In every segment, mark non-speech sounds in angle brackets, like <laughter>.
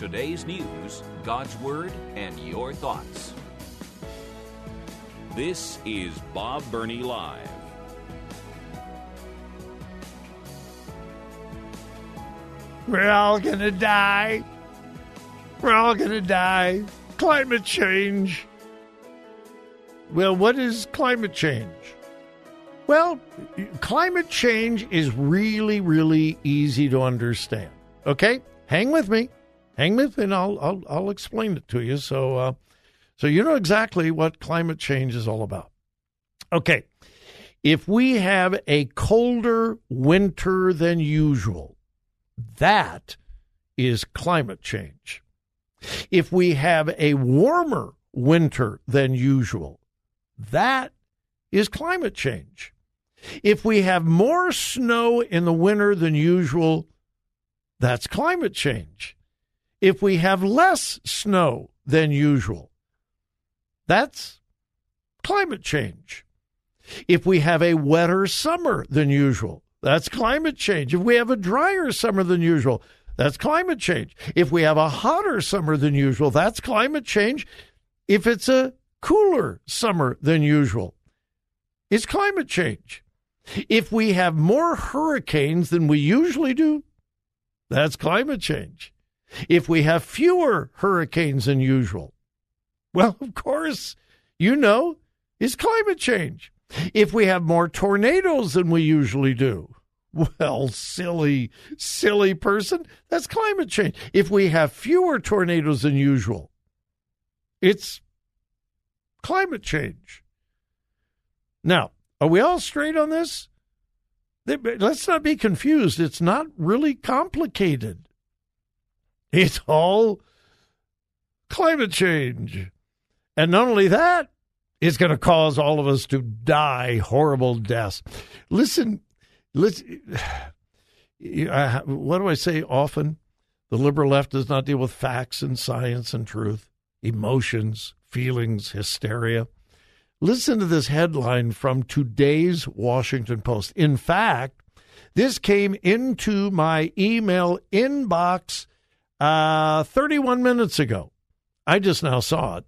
Today's news, God's Word, and your thoughts. This is Bob Burney Live. We're all gonna die. We're all gonna die. Climate change. Well, what is climate change? Well, climate change is really, really easy to understand. Okay? Hang with me. Hang with me and I'll I'll, I'll explain it to you so uh, so you know exactly what climate change is all about. Okay. If we have a colder winter than usual, that is climate change. If we have a warmer winter than usual, that is climate change. If we have more snow in the winter than usual, that's climate change. If we have less snow than usual, that's climate change. If we have a wetter summer than usual, that's climate change. If we have a drier summer than usual, that's climate change. If we have a hotter summer than usual, that's climate change. If it's a cooler summer than usual, it's climate change. If we have more hurricanes than we usually do, that's climate change. If we have fewer hurricanes than usual, well, of course, you know, it's climate change. If we have more tornadoes than we usually do, well, silly, silly person, that's climate change. If we have fewer tornadoes than usual, it's climate change. Now, are we all straight on this? Let's not be confused. It's not really complicated. It's all climate change. And not only that, it's going to cause all of us to die horrible deaths. Listen, listen. <sighs> What do I say often? The liberal left does not deal with facts and science and truth, emotions, feelings, hysteria. Listen to this headline from today's Washington Post. In fact, this came into my email inbox uh, 31 minutes ago. I just now saw it,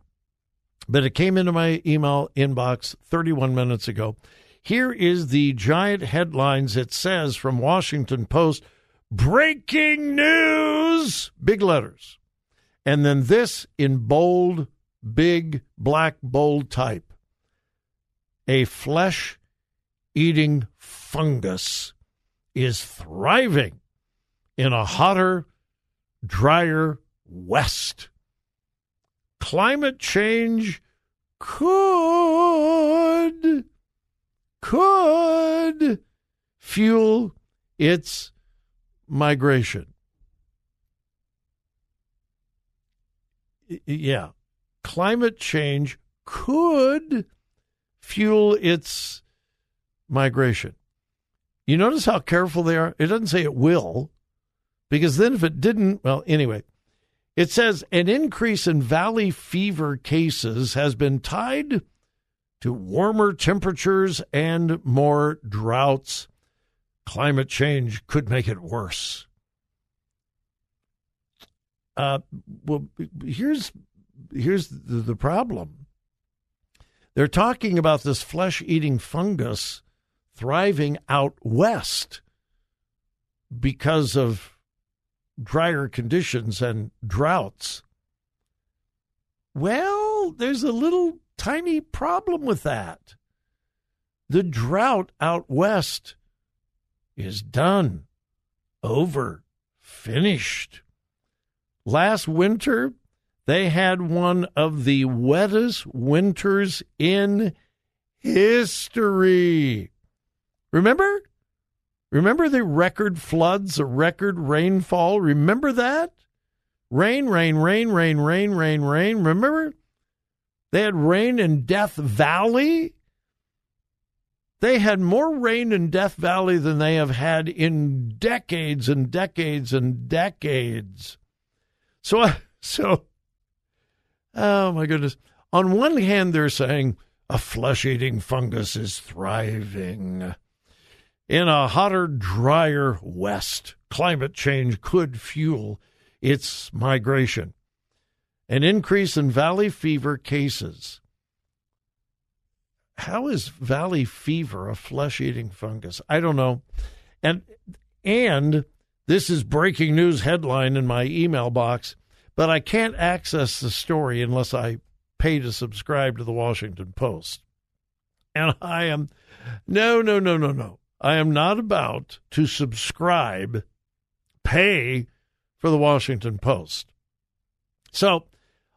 but it came into my email inbox 31 minutes ago. Here is the giant headlines it says from Washington Post breaking news, big letters. And then this in bold, big, black, bold type a flesh eating fungus is thriving in a hotter, drier west. Climate change could could fuel its migration. Yeah, climate change could fuel its migration. You notice how careful they are? It doesn't say it will. Because then, if it didn't, well, anyway, it says an increase in valley fever cases has been tied to warmer temperatures and more droughts. Climate change could make it worse. Uh, well, here's here's the, the problem. They're talking about this flesh-eating fungus thriving out west because of drier conditions and droughts. Well, there's a little tiny problem with that. The drought out west is done, over, finished. Last winter, they had one of the wettest winters in history. Remember? Remember the record floods, the record rainfall? Remember that? Rain, rain, rain, rain, rain, rain, rain. Remember? They had rain in Death Valley. They had more rain in Death Valley than they have had in decades and decades and decades. So, <laughs> so, oh my goodness. On one hand, they're saying a flesh eating fungus is thriving. In a hotter, drier West, climate change could fuel its migration. An increase in valley fever cases how is valley fever a flesh-eating fungus? I don't know. And and this is breaking news headline in my email box, but I can't access the story unless I pay to subscribe to the Washington Post. And I am no, no, no, no, no. I am not about to subscribe, pay for the Washington Post. So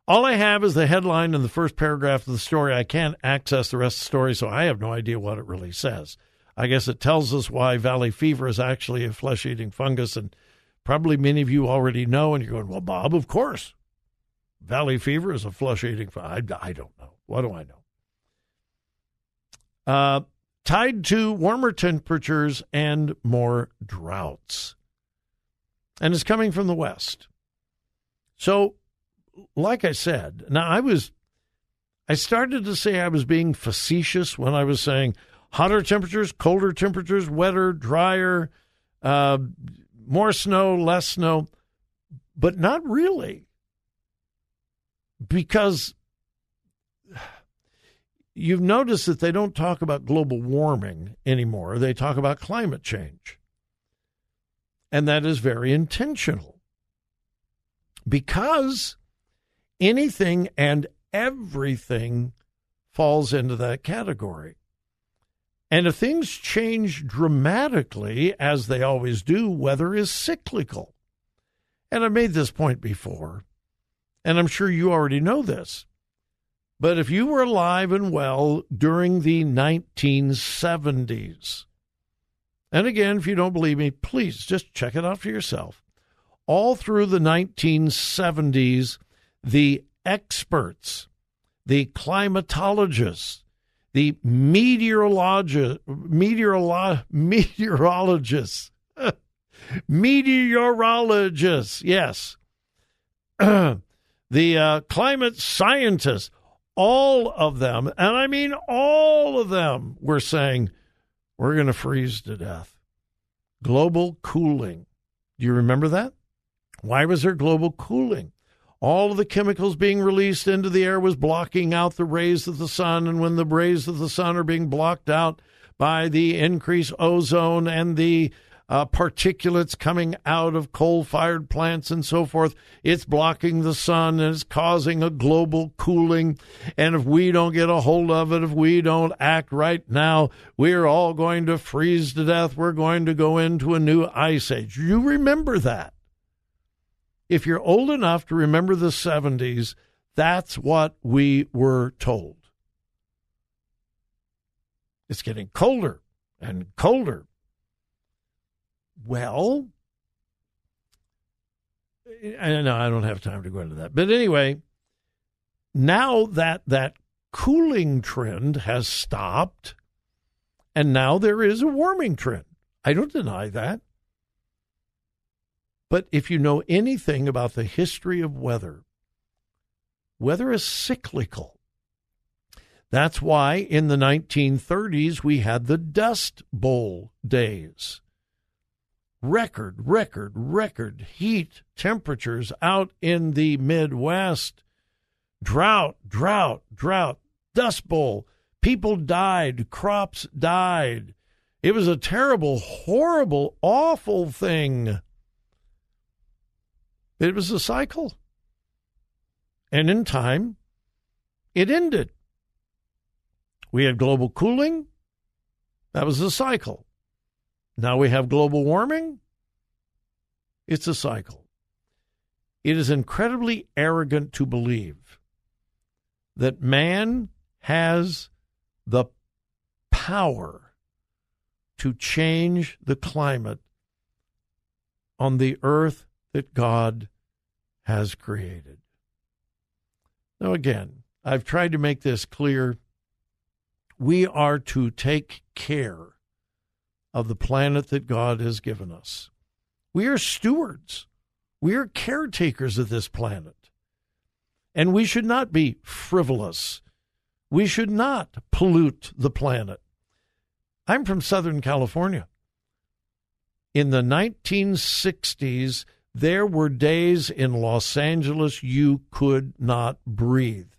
all I have is the headline and the first paragraph of the story. I can't access the rest of the story, so I have no idea what it really says. I guess it tells us why valley fever is actually a flesh eating fungus, and probably many of you already know, and you're going, Well, Bob, of course. Valley fever is a flesh eating fungus. I, I don't know. What do I know? Uh, tied to warmer temperatures and more droughts. And it's coming from the west. So like I said, now I was, I started to say I was being facetious when I was saying hotter temperatures, colder temperatures, wetter, drier, uh, more snow, less snow, but not really. Because you've noticed that they don't talk about global warming anymore, they talk about climate change. And that is very intentional because anything and everything falls into that category. And if things change dramatically, as they always do, weather is cyclical. And I made this point before, and I'm sure you already know this. But if you were alive and well during the 1970s, and again, if you don't believe me, please just check it out for yourself. All through the 1970s, the experts, the climatologists, the meteorologi- meteorolo- meteorologists, <laughs> meteorologists, yes, <clears throat> the uh, climate scientists, all of them, and I mean all of them, were saying we're going to freeze to death. Global cooling. Do you remember that? Why was there global cooling? all of the chemicals being released into the air was blocking out the rays of the sun. And when the rays of the sun are being blocked out by the increased ozone and the uh, particulates coming out of coal fired plants and so forth. It's blocking the sun and it's causing a global cooling. And if we don't get a hold of it, if we don't act right now, we're all going to freeze to death. We're going to go into a new ice age. You remember that if you're old enough to remember the 70s, that's what we were told. It's getting colder and colder. Well, I don't know I don't have time to go into that. But anyway, now that that cooling trend has stopped, and now there is a warming trend. I don't deny that. But if you know anything about the history of weather, weather is cyclical. That's why in the 1930s we had the Dust Bowl days. Record, record, record heat temperatures out in the Midwest. Drought, drought, drought, Dust Bowl. People died, crops died. It was a terrible, horrible, awful thing. It was a cycle. And in time, it ended. We had global cooling. That was a cycle. Now we have global warming. It's a cycle. It is incredibly arrogant to believe that man has the power to change the climate on the earth that God has created. Now, again, I've tried to make this clear. We are to take care of the planet that God has given us. We are stewards, we are caretakers of this planet. And we should not be frivolous. We should not pollute the planet. I'm from Southern California. In the 1960s, there were days in Los Angeles you could not breathe.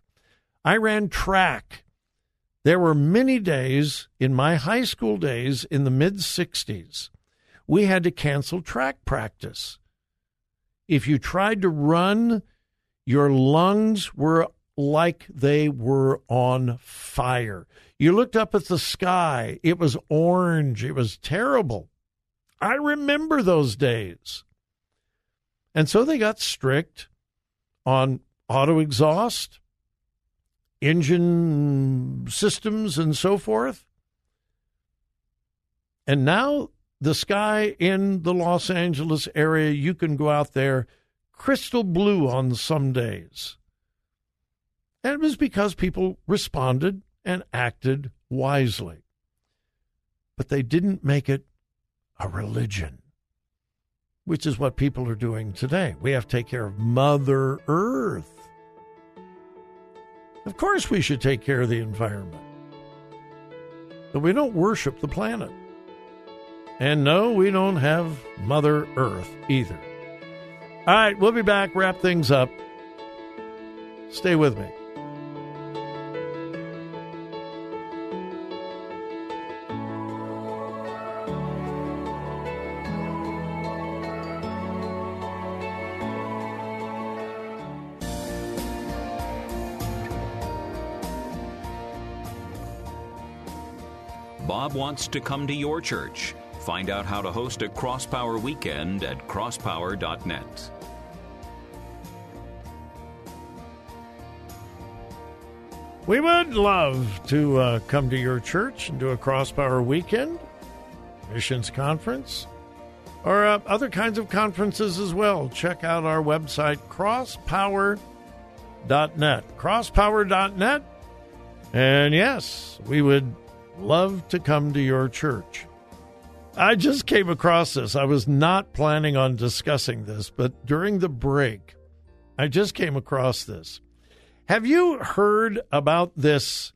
I ran track. There were many days in my high school days in the mid 60s, we had to cancel track practice. If you tried to run, your lungs were like they were on fire. You looked up at the sky, it was orange, it was terrible. I remember those days. And so they got strict on auto exhaust, engine systems, and so forth. And now the sky in the Los Angeles area, you can go out there crystal blue on some days. And it was because people responded and acted wisely. But they didn't make it a religion, which is what people are doing today. We have to take care of Mother Earth. Of course, we should take care of the environment. But we don't worship the planet. And no, we don't have Mother Earth either. All right, we'll be back, wrap things up. Stay with me. Bob wants to come to your church. Find out how to host a Crosspower weekend at crosspower.net. We would love to uh, come to your church and do a Crosspower weekend, missions conference, or uh, other kinds of conferences as well. Check out our website, crosspower.net. Crosspower.net. And yes, we would love to come to your church. I just came across this. I was not planning on discussing this, but during the break, I just came across this. Have you heard about this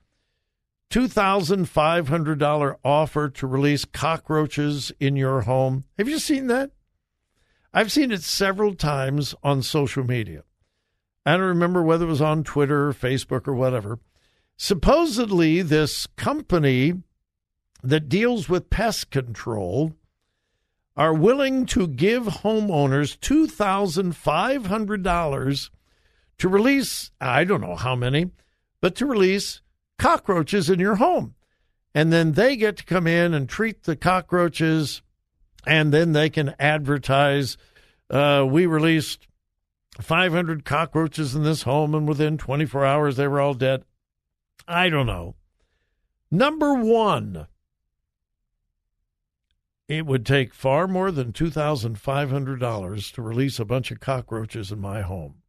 $2,500 offer to release cockroaches in your home? Have you seen that? I've seen it several times on social media. I don't remember whether it was on Twitter or Facebook or whatever. Supposedly, this company that deals with pest control are willing to give homeowners $2,500 to release, I don't know how many, but to release cockroaches in your home. And then they get to come in and treat the cockroaches, and then they can advertise. Uh, we released 500 cockroaches in this home, and within 24 hours, they were all dead. I don't know. Number one, it would take far more than $2,500 to release a bunch of cockroaches in my home.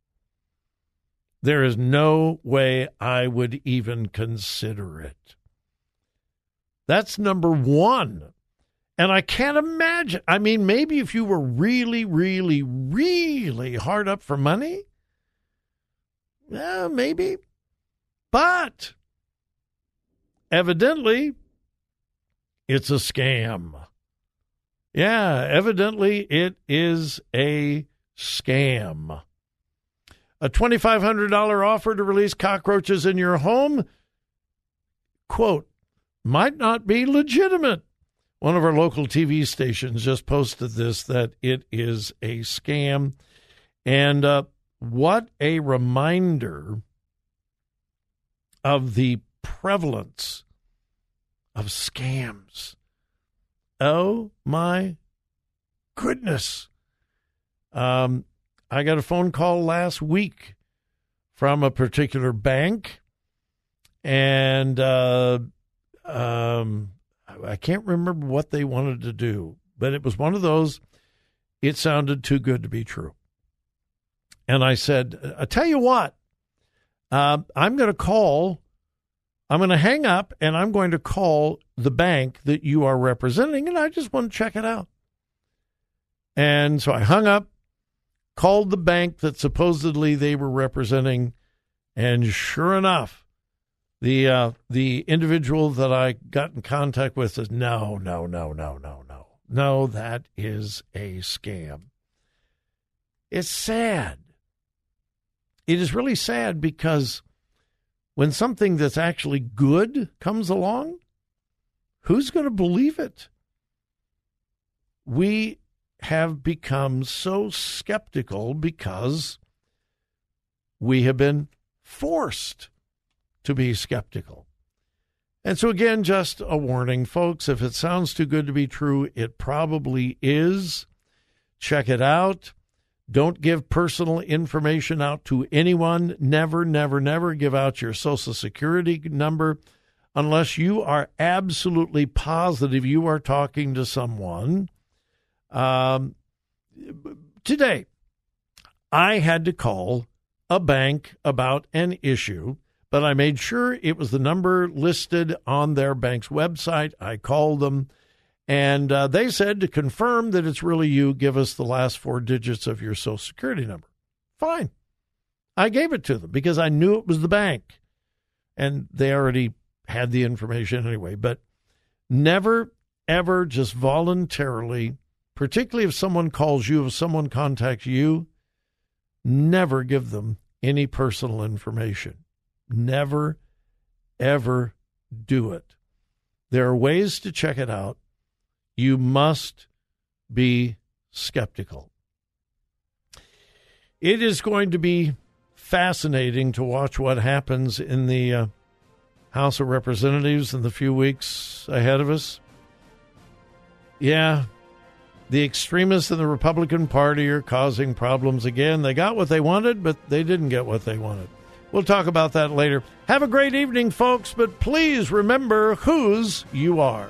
There is no way I would even consider it. That's number one. And I can't imagine. I mean, maybe if you were really, really, really hard up for money, yeah, maybe. But evidently, it's a scam. Yeah, evidently, it is a scam. A $2,500 offer to release cockroaches in your home, quote, might not be legitimate. One of our local TV stations just posted this that it is a scam. And uh, what a reminder of the prevalence of scams. Oh my goodness. Um, I got a phone call last week from a particular bank, and uh, um, I can't remember what they wanted to do, but it was one of those. It sounded too good to be true. And I said, I tell you what, uh, I'm going to call, I'm going to hang up and I'm going to call the bank that you are representing, and I just want to check it out. And so I hung up, called the bank that supposedly they were representing, and sure enough, the uh, the individual that I got in contact with says, "No, no, no, no, no, no, no, that is a scam." It's sad. It is really sad because when something that's actually good comes along, who's going to believe it? We have become so skeptical because we have been forced to be skeptical. And so, again, just a warning, folks if it sounds too good to be true, it probably is. Check it out. Don't give personal information out to anyone. Never, never, never give out your Social Security number unless you are absolutely positive you are talking to someone. Um, today, I had to call a bank about an issue, but I made sure it was the number listed on their bank's website. I called them, and uh, they said to confirm that it's really you, give us the last four digits of your Social Security number. Fine. I gave it to them because I knew it was the bank, and they already had the information anyway. But never, ever just voluntarily, particularly if someone calls you, if someone contacts you, never give them any personal information. Never, ever do it. There are ways to check it out. You must be skeptical. It is going to be fascinating to watch what happens in the uh, House of Representatives in the few weeks ahead of us. Yeah, the extremists in the Republican Party are causing problems again. They got what they wanted, but they didn't get what they wanted. We'll talk about that later. Have a great evening, folks, but please remember whose you are.